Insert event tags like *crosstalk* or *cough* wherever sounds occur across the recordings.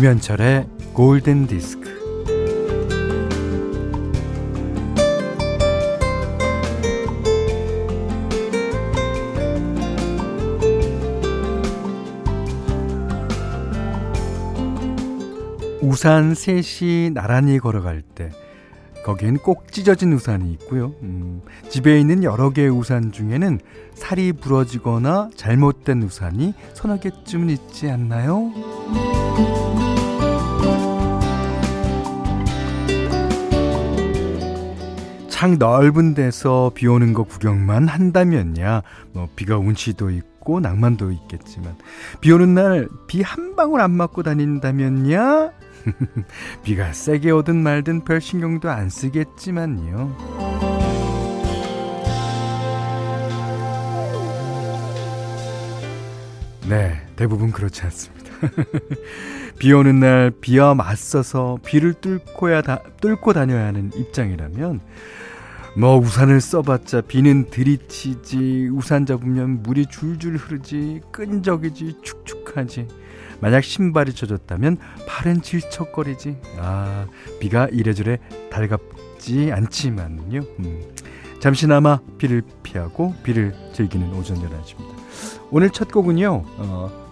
김현철의 골든 디스크. 우산 셋이 나란히 걸어갈 때 거기엔 꼭 찢어진 우산이 있고요. 음, 집에 있는 여러 개의 우산 중에는 살이 부러지거나 잘못된 우산이 서너 개쯤은 있지 않나요? 창 넓은 데서 비 오는 거 구경만 한다면야 뭐 비가 운치도 있고 낭만도 있겠지만 비 오는 날 비 한 방울 안 맞고 다닌다면야 *laughs* 비가 세게 오든 말든 별 신경도 안 쓰겠지만요. 네, 대부분 그렇지 않습니다. *laughs* 비 오는 날 비와 맞서서 비를 뚫고야 다, 뚫고 다녀야 하는 입장이라면 뭐 우산을 써봤자 비는 들이치지 우산 잡으면 물이 줄줄 흐르지 끈적이지 축축하지 만약 신발이 젖었다면 발은 질척거리지. 아, 비가 이래저래 달갑지 않지만요. 음, 잠시나마 비를 피하고 비를 즐기는 오전 11시입니다. 오늘 첫 곡은요. 어,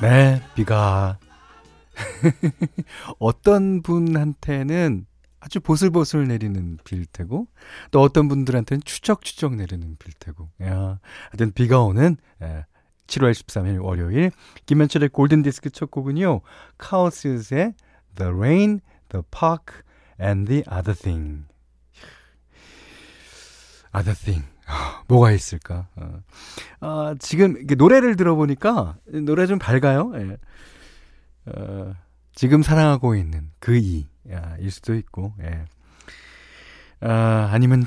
네, 비가. *laughs* 어떤 분한테는 아주 보슬보슬 내리는 비일 테고 또 어떤 분들한테는 추적추적 내리는 비일 테고. 야, 하여튼 비가 오는 예, 7월 13일 월요일 김현철의 골든디스크 첫 곡은요 카오스의 The Rain, The Park and the Other Thing Other Thing 뭐가 있을까 어. 아, 지금 노래를 들어보니까 노래 좀 밝아요 예. 어, 지금 사랑하고 있는 그 이 야, 일 수도 있고, 예. 아, 아니면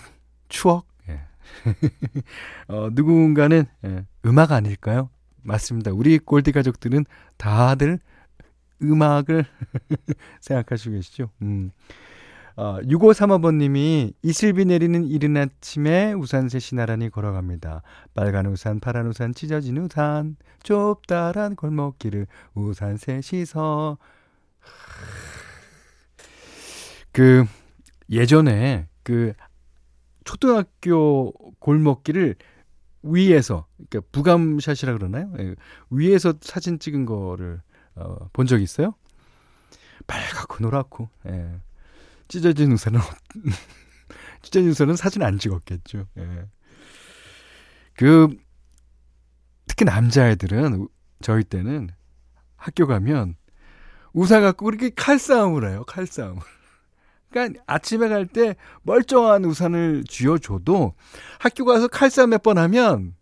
추억? 예. *laughs* 어, 누군가는 예, 음악 아닐까요? 맞습니다. 우리 골디 가족들은 다들 음악을 *laughs* 생각하시고 계시죠? 음. 어, 6535번님이 이슬비 내리는 이른 아침에 우산 셋이 나란히 걸어갑니다. 빨간 우산, 파란 우산, 찢어진 우산, 좁다란 골목길을 우산 셋이서 그 예전에 그 초등학교 골목길을 위에서 그러니까 부감샷이라 그러나요? 예, 위에서 사진 찍은 거를 어, 본적 있어요? 빨갛고 노랗고 예. 찢어진 우산은 *laughs* 찢어진 우산은 사진 안 찍었겠죠. 예. 그 특히 남자애들은 저희 때는 학교 가면 우산 갖고 그렇게 칼싸움을 해요. 칼싸움을. 그러니까 아침에 갈 때 멀쩡한 우산을 쥐어줘도 학교 가서 칼싸움 몇 번 하면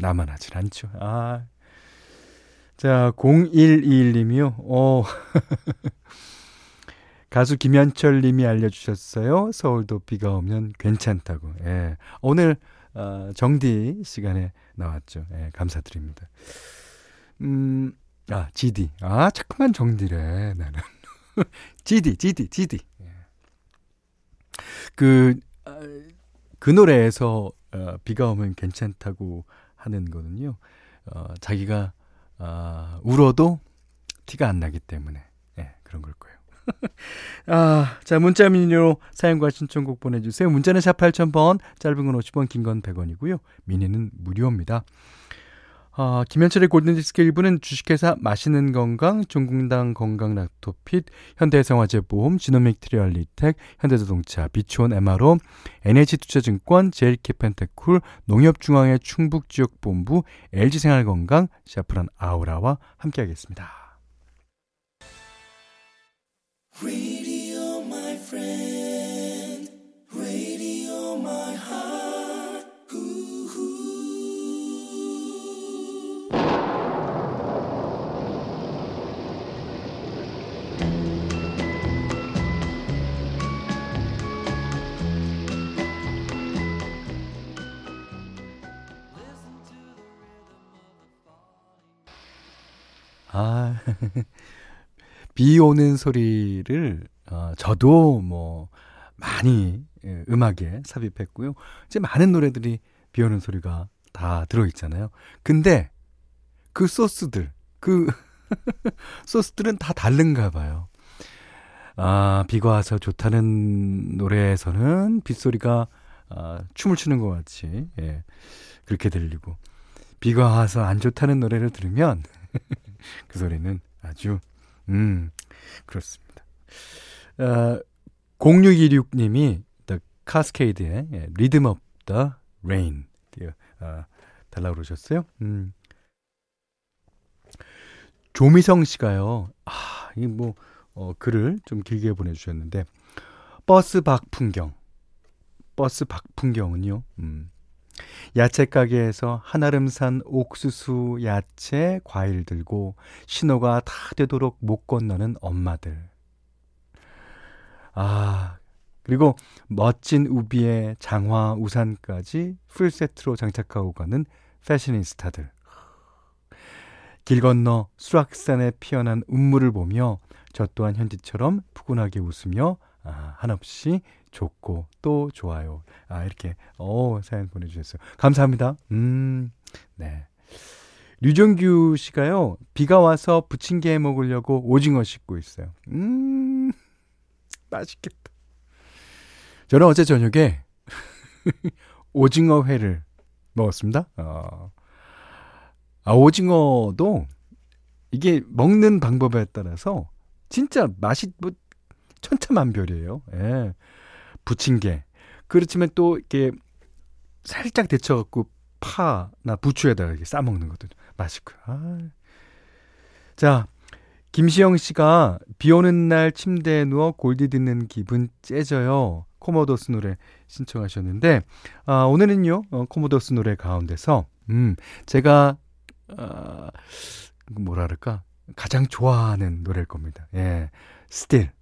나만 하질 않죠. 아. 자, 0121님이요. 어. *laughs* 가수 김현철 님이 알려주셨어요. 서울도 비가 오면 괜찮다고. 예. 오늘, 어, 정디 시간에 나왔죠. 예, 감사드립니다. 음, 아, GD. 아, 자꾸만 정디래, 나는. GD, GD, GD. 그, 아, 그 노래에서 어, 비가 오면 괜찮다고 하는 거는요. 어, 자기가 어, 울어도 티가 안 나기 때문에 예, 그런 걸 거예요. *laughs* 아, 자, 문자 미니로 사연과 신청곡 보내주세요. 문자는 샵 8000번, 짧은 건 50원, 긴 건 100원이고요. 미니는 무료입니다. 어, 김현철의 골든디스크 1부는 주식회사 맛있는 건강, 종국당 건강 락토핏, 현대생화재보험, 지노믹 트리얼리텍, 현대자동차, 비추온 MRO, NH투자증권, 제일캐펜테쿨, 농협중앙회 충북지역본부, LG생활건강, 샤프란 아우라와 함께하겠습니다. Radio, my friend. Radio, my heart. Ooh. Ah. *laughs* 비 오는 소리를, 어, 저도 뭐, 많이 예, 음악에 삽입했고요. 이제 많은 노래들이 비 오는 소리가 다 들어있잖아요. 근데 그 소스들, 그 *laughs* 소스들은 다 다른가 봐요. 아, 비가 와서 좋다는 노래에서는 빗소리가 아, 춤을 추는 것 같이, 예, 그렇게 들리고, 비가 와서 안 좋다는 노래를 들으면 *laughs* 그 소리는 아주, 음, 그렇습니다. 아, 0626님이 The Cascade의 예, Rhythm of the Rain 아, 달라고 그러셨어요. 음. 조미성 씨가요. 아, 이 뭐, 어, 글을 좀 길게 보내주셨는데, 버스 밖 풍경. 버스 밖 풍경은요, 음. 야채 가게에서 한아름 산 옥수수, 야채, 과일 들고 신호가 다 되도록 못 건너는 엄마들. 아, 그리고 멋진 우비에 장화, 우산까지 풀세트로 장착하고 가는 패셔니스타들. 길 건너 수락산에 피어난 운물을 보며 저 또한 현지처럼 푸근하게 웃으며 아, 한없이 좋고 또 좋아요. 아, 이렇게, 어 사연 보내주셨어요. 감사합니다. 음, 네. 류정규 씨가요, 비가 와서 부침개 해 먹으려고 오징어 씻고 있어요. 음, 맛있겠다. 저는 어제 저녁에 *laughs* 오징어 회를 먹었습니다. 어. 아, 오징어도 이게 먹는 방법에 따라서 진짜 맛이 뭐 천차만별이에요. 예. 부침개. 그렇지만 또 이렇게 살짝 데쳐갖고 파나 부추에다가 이렇게 싸먹는 것도 맛있고요. 아. 자, 김시영 씨가 비 오는 날 침대에 누워 골디 듣는 기분 째져요. 코모도스 노래 신청하셨는데, 아, 오늘은요, 어, 코모도스 노래 가운데서, 음, 제가, 아, 뭐라 그럴까, 가장 좋아하는 노래일 겁니다. 예, Still.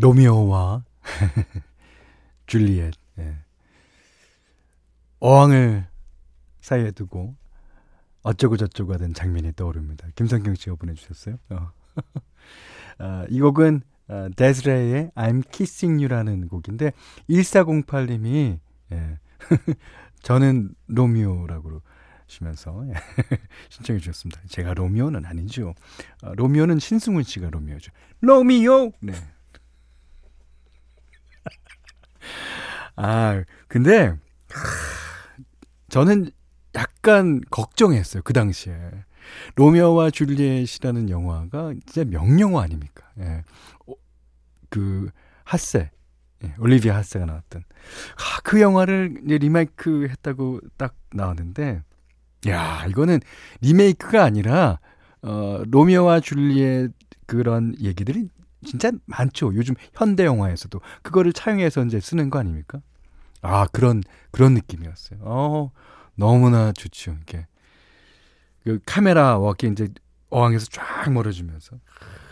로미오와 *laughs* 줄리엣 예. 어항을 사이에 두고 어쩌고 저쩌고 하던 장면이 떠오릅니다. 김성경 씨가 보내주셨어요. 어. 아, *laughs* 이 곡은 어, 데즈레이의 I'm Kissing You라는 곡인데 1408님이 예. *laughs* 저는 로미오라고 시면서 예. *laughs* 신청해 주셨습니다. 제가 로미오는 아니죠. 아, 로미오는 신승훈 씨가 로미오죠. 로미오. 네. 아, 근데 저는 약간 걱정했어요. 그 당시에. 로미오와 줄리엣이라는 영화가 진짜 명영화 아닙니까? 예. 어, 그 하세 예, 올리비아 하세가 나왔던 아, 그 영화를 리메이크 했다고 딱 나왔는데 야, 이거는 리메이크가 아니라 어 로미오와 줄리엣 그런 얘기들이 진짜 많죠. 요즘 현대 영화에서도 그거를 차용해서 이제 쓰는 거 아닙니까? 아 그런 그런 느낌이었어요. 어 너무나 좋죠. 이게 그 카메라와 이렇게 이제 어항에서 쫙 멀어지면서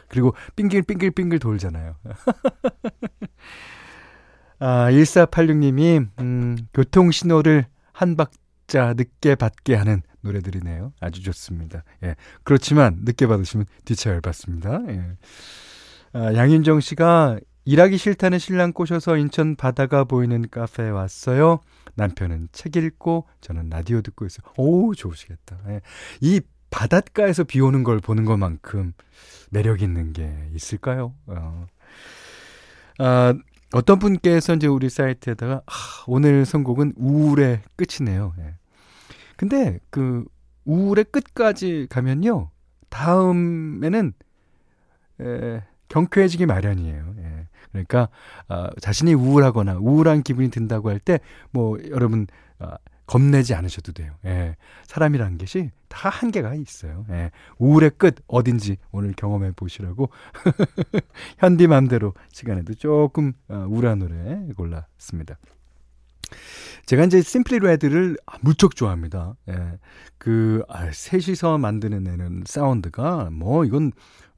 그리고 빙글빙글빙글 돌잖아요. *laughs* 아 1486님이 음, 교통 신호를 한 박자 늦게 받게 하는 노래들이네요. 아주 좋습니다. 예. 그렇지만 늦게 받으시면 뒤차 열받습니다. 예. 아, 양윤정 씨가 일하기 싫다는 신랑 꼬셔서 인천 바다가 보이는 카페에 왔어요. 남편은 책 읽고 저는 라디오 듣고 있어요. 오, 좋으시겠다. 예. 이 바닷가에서 비 오는 걸 보는 것만큼 매력 있는 게 있을까요? 어. 아, 어떤 분께서 이제 우리 사이트에다가 아, 오늘 선곡은 우울의 끝이네요. 예. 근데 그 우울의 끝까지 가면요. 다음에는 에, 경쾌해지기 마련이에요. 예. 그러니까 어, 자신이 우울하거나 우울한 기분이 든다고 할 때 뭐 여러분 어, 겁내지 않으셔도 돼요. 예. 사람이라는 것이 다 한계가 있어요. 예. 우울의 끝 어딘지 오늘 경험해 보시라고 *laughs* 현디 맘대로 시간에도 조금 어, 우울한 노래 골랐습니다. 제가 이제 심플리 레드를 무척 좋아합니다. 예. 그, 아, 셋이서 만드는 사운드가 뭐 이건,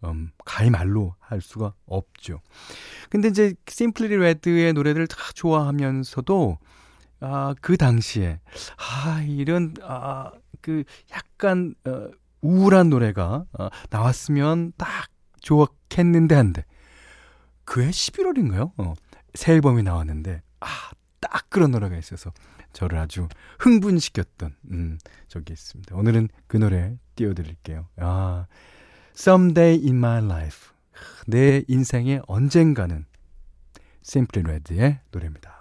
음, 가히 말로 할 수가 없죠. 근데 이제 심플리 레드의 노래를 다 좋아하면서도, 아, 그 당시에, 아, 이런, 아, 그 약간, 어, 우울한 노래가 어, 나왔으면 딱 좋았겠는데 한데, 그해 11월인가요? 어, 새 앨범이 나왔는데, 아, 딱 그런 노래가 있어서 저를 아주 흥분시켰던 음, 적이 있습니다. 오늘은 그 노래 띄워드릴게요. 아, Someday in My Life. 내 인생의 언젠가는 Simply Red의 노래입니다.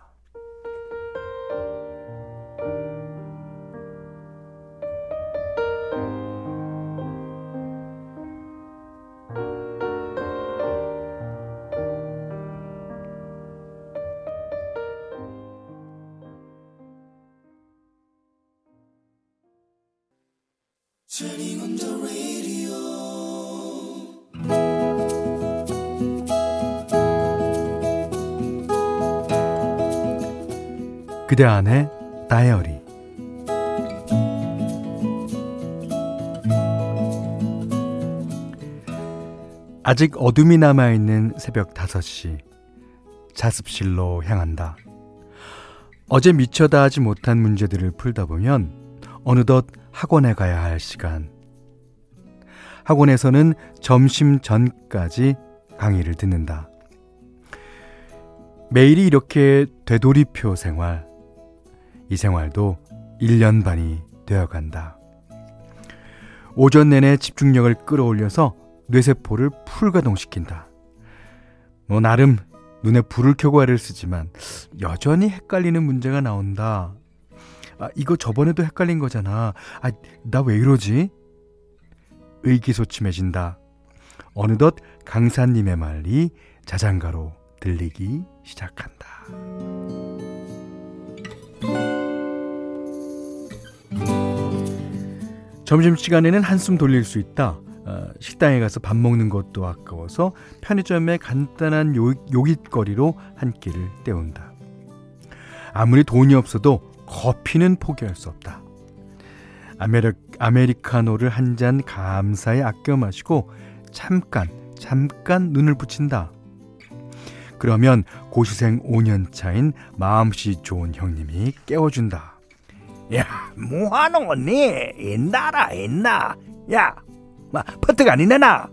그대 안의 다이어리 아직 어둠이 남아있는 새벽 5시 자습실로 향한다. 어제 미쳐다 하지 못한 문제들을 풀다 보면 어느덧 학원에 가야 할 시간. 학원에서는 점심 전까지 강의를 듣는다. 매일이 이렇게 되돌이표 생활. 이 생활도 1년 반이 되어 간다. 오전 내내 집중력을 끌어올려서 뇌세포를 풀가동시킨다. 뭐 나름 눈에 불을 켜고 애를 쓰지만 여전히 헷갈리는 문제가 나온다. 아, 이거 저번에도 헷갈린 거잖아. 아, 나 왜 이러지? 의기소침해진다. 어느덧 강사님의 말이 자장가로 들리기 시작한다. 점심시간에는 한숨 돌릴 수 있다. 어, 식당에 가서 밥 먹는 것도 아까워서 편의점에 간단한 요, 요깃거리로 한 끼를 때운다. 아무리 돈이 없어도 커피는 포기할 수 없다. 아메리, 아메리카노를 한 잔 감사히 아껴 마시고 잠깐, 잠깐 눈을 붙인다. 그러면 고시생 5년 차인 마음씨 좋은 형님이 깨워준다. 야, 뭐하노 언니? 옛나라 옛나. 야, 마 퍼트가 아니네나.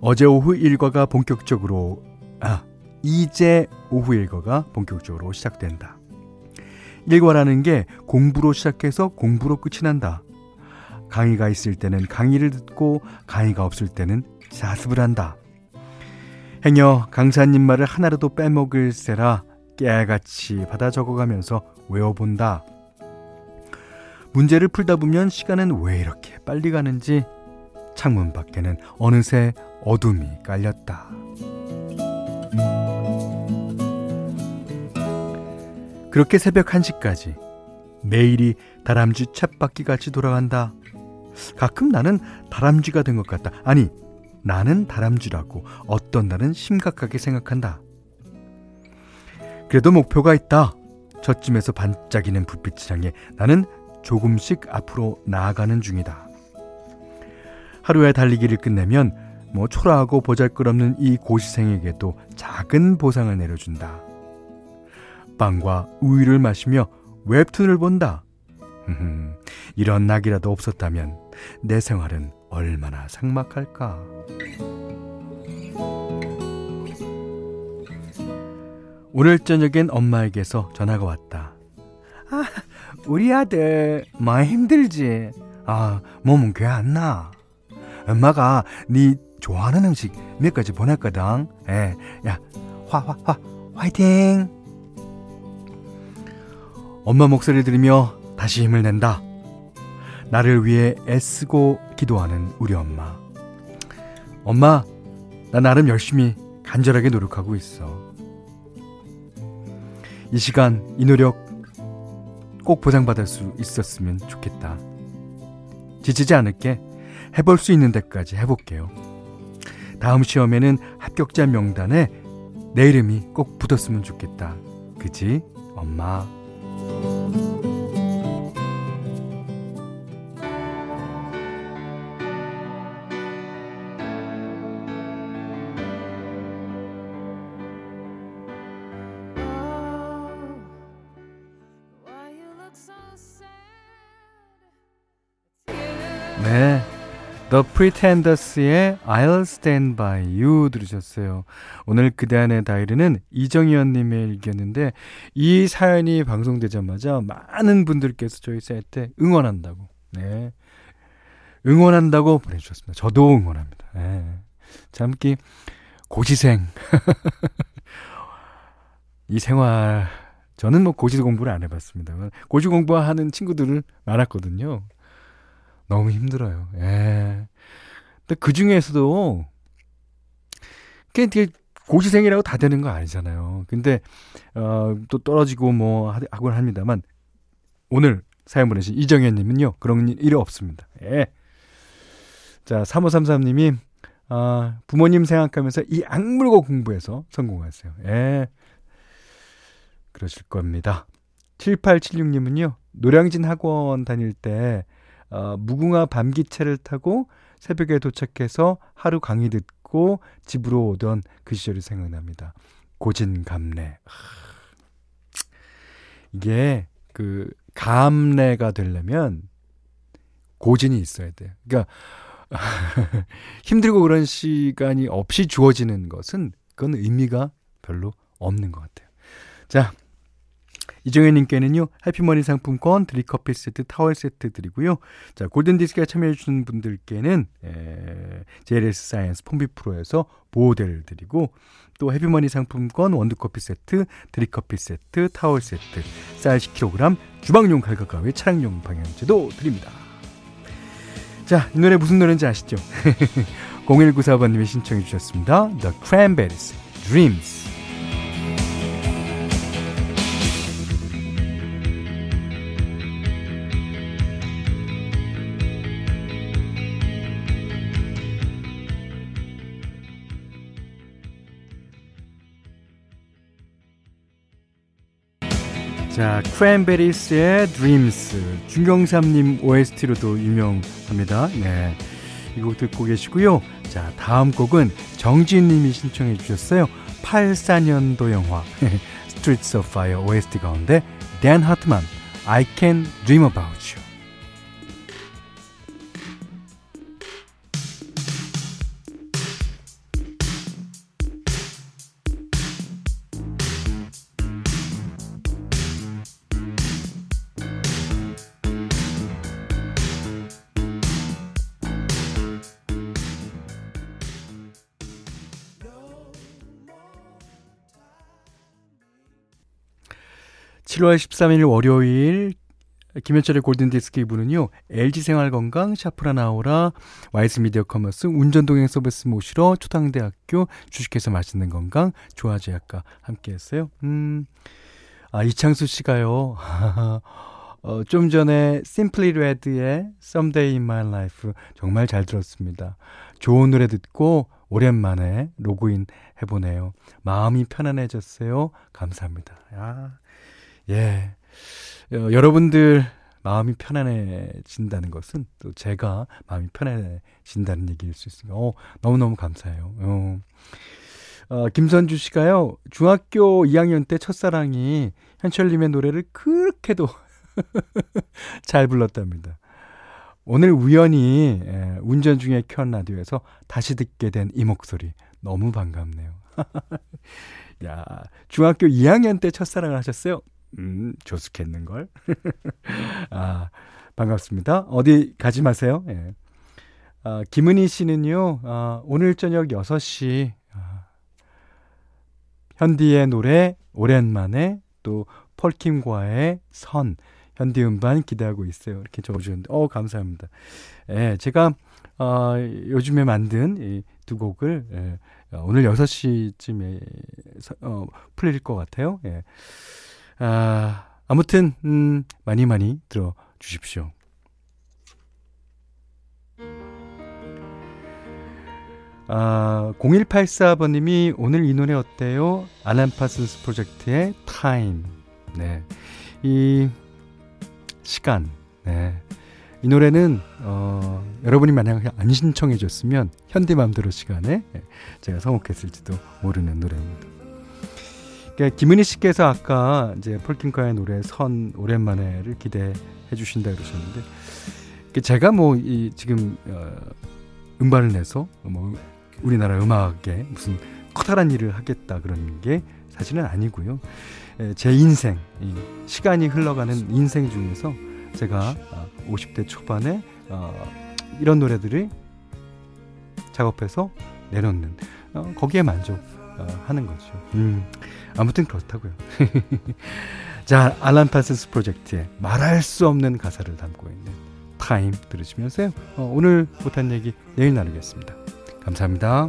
어제 오후 일과가 본격적으로 아 이제 오후 일과가 본격적으로 시작된다. 일과라는 게 공부로 시작해서 공부로 끝이 난다. 강의가 있을 때는 강의를 듣고 강의가 없을 때는 자습을 한다. 행여 강사님 말을 하나라도 빼먹을세라 깨알같이 받아 적어가면서 외워본다. 문제를 풀다 보면 시간은 왜 이렇게 빨리 가는지 창문 밖에는 어느새 어둠이 깔렸다. 그렇게 새벽 1시까지 매일이 다람쥐 챗바퀴 같이 돌아간다. 가끔 나는 다람쥐가 된 것 같다. 아니, 나는 다람쥐라고 어떤 날은 심각하게 생각한다. 그래도 목표가 있다. 저쯤에서 반짝이는 불빛을 향해 나는 조금씩 앞으로 나아가는 중이다. 하루의 달리기를 끝내면 뭐 초라하고 보잘것없는 이 고시생에게도 작은 보상을 내려준다. 빵과 우유를 마시며 웹툰을 본다. 이런 낙이라도 없었다면 내 생활은 얼마나 삭막할까. 오늘 저녁엔 엄마에게서 전화가 왔다. 아, 우리 아들 많이 힘들지? 아, 몸은 꽤안 나. 엄마가 네 좋아하는 음식 몇 가지 보냈거든. 에, 예, 야, 화, 화, 화, 화이팅! 엄마 목소리 들으며 다시 힘을 낸다. 나를 위해 애쓰고 기도하는 우리 엄마. 엄마, 나 나름 열심히 간절하게 노력하고 있어. 이 시간, 이 노력 꼭 보장받을 수 있었으면 좋겠다. 지치지 않을게 해볼 수 있는 데까지 해볼게요. 다음 시험에는 합격자 명단에 내 이름이 꼭 붙었으면 좋겠다. 그지, 엄마? 네. The Pretenders의 I'll Stand By You 들으셨어요. 오늘 그대 안의 다이리는 이정희원님의 일기였는데 이 사연이 방송되자마자 많은 분들께서 저희 사이트 응원한다고 네 응원한다고 보내주셨습니다. 저도 응원합니다. 네. 참기 고시생 *laughs* 이 생활 저는 뭐 고시 공부를 안 해봤습니다. 고시 공부하는 친구들은 많았거든요. 너무 힘들어요. 예. 근데 그 중에서도 그게 고시생이라고 다 되는 거 아니잖아요. 근데 어, 또 떨어지고 뭐 하곤 합니다만 오늘 사연 보내신 이정현 님은요. 그런 일이 없습니다. 예. 자, 3533님이 아, 부모님 생각하면서 이 악물고 공부해서 성공하세요. 예. 그러실 겁니다. 7876님은요. 노량진 학원 다닐 때 어, 무궁화 밤기차를 타고 새벽에 도착해서 하루 강의 듣고 집으로 오던 그 시절이 생각납니다. 고진감래. 이게 그 감래가 되려면 고진이 있어야 돼요. 그러니까 *laughs* 힘들고 그런 시간이 없이 주어지는 것은 그건 의미가 별로 없는 것 같아요. 자, 이정현님께는요, 해피머니 상품권, 드립커피 세트, 타월 세트 드리고요. 자, 골든디스크에 참여해주신 분들께는, 에, JLS 사이언스 폼비 프로에서 보호대를 드리고, 또 해피머니 상품권, 원두커피 세트, 드립커피 세트, 타월 세트, 쌀 10kg, 주방용 칼과 가위, 차량용 방향제도 드립니다. 자, 이 노래 무슨 노래인지 아시죠? *laughs* 0194번님이 신청해 주셨습니다. The Cranberries, Dreams. 자, 크랜베리스의 Dreams. 중경삼님 OST로도 유명합니다. 네. 이 곡 듣고 계시고요. 자, 다음 곡은 정지님이 신청해 주셨어요. 84년도 영화 *laughs* Streets of Fire OST 가운데 댄 하트만 I Can Dream About You. 7월 13일 월요일 김현철의 골든디스크 2부는요. LG생활건강, 샤프란 아우라, 와이스미디어 커머스, 운전동행 서비스 모시러, 초당대학교, 주식회사 맛있는 건강, 조아제약과 함께했어요. 음, 아 이창수 씨가요. *laughs* 어, 좀 전에 Simply Red의 Someday in My Life 정말 잘 들었습니다. 좋은 노래 듣고 오랜만에 로그인 해보네요. 마음이 편안해졌어요. 감사합니다. 야. 예. 어, 여러분들 마음이 편안해진다는 것은 또 제가 마음이 편안해진다는 얘기일 수 있습니다. 어, 너무너무 감사해요. 어. 어, 김선주 씨가요, 중학교 2학년 때 첫사랑이 현철님의 노래를 그렇게도 *laughs* 잘 불렀답니다. 오늘 우연히 예, 운전 중에 켠 라디오에서 다시 듣게 된 이 목소리 너무 반갑네요. *laughs* 야, 중학교 2학년 때 첫사랑을 하셨어요? 음, 조숙했는걸. *laughs* 아, 반갑습니다. 어디 가지 마세요. 예. 아, 김은희 씨는요, 아, 오늘 저녁 6시, 아, 현디의 노래, 오랜만에, 또, 펄킴과의 선, 현디 음반 기대하고 있어요. 이렇게 적어주는데, 어, 감사합니다. 예, 제가, 어, 요즘에 만든 이 두 곡을, 예, 오늘 6시쯤에, 어, 풀릴 것 같아요. 예. 아, 아무튼, 음, 많이 많이 들어 주십시오. 아, 0184번님이 오늘 이 노래 어때요? 알란 파슨스 프로젝트의 타임. 네. 이 시간. 네. 이 노래는 어, 여러분이 만약 안 신청해 줬으면 현디맘대로 시간에 예, 제가 성혹했을지도 모르는 노래입니다. 그러니까 김은희 씨께서 아까 이제 폴킴카의 노래 선 오랜만에를 기대해 주신다 그러셨는데 제가 뭐 이 지금 어, 음반을 내서 뭐 우리나라 음악에 무슨 커다란 일을 하겠다 그런 게 사실은 아니고요. 제 인생, 시간이 흘러가는 인생 중에서 제가 50대 아, 초반에 어, 이런 노래들을 작업해서 내놓는 어, 거기에 만족 하는 거죠. 음, 아무튼 그렇다고요. *laughs* 자, 알란 파슨스 프로젝트의 말할 수 없는 가사를 담고 있는 Time 들으시면서요. 어, 오늘 못한 얘기 내일 나누겠습니다. 감사합니다.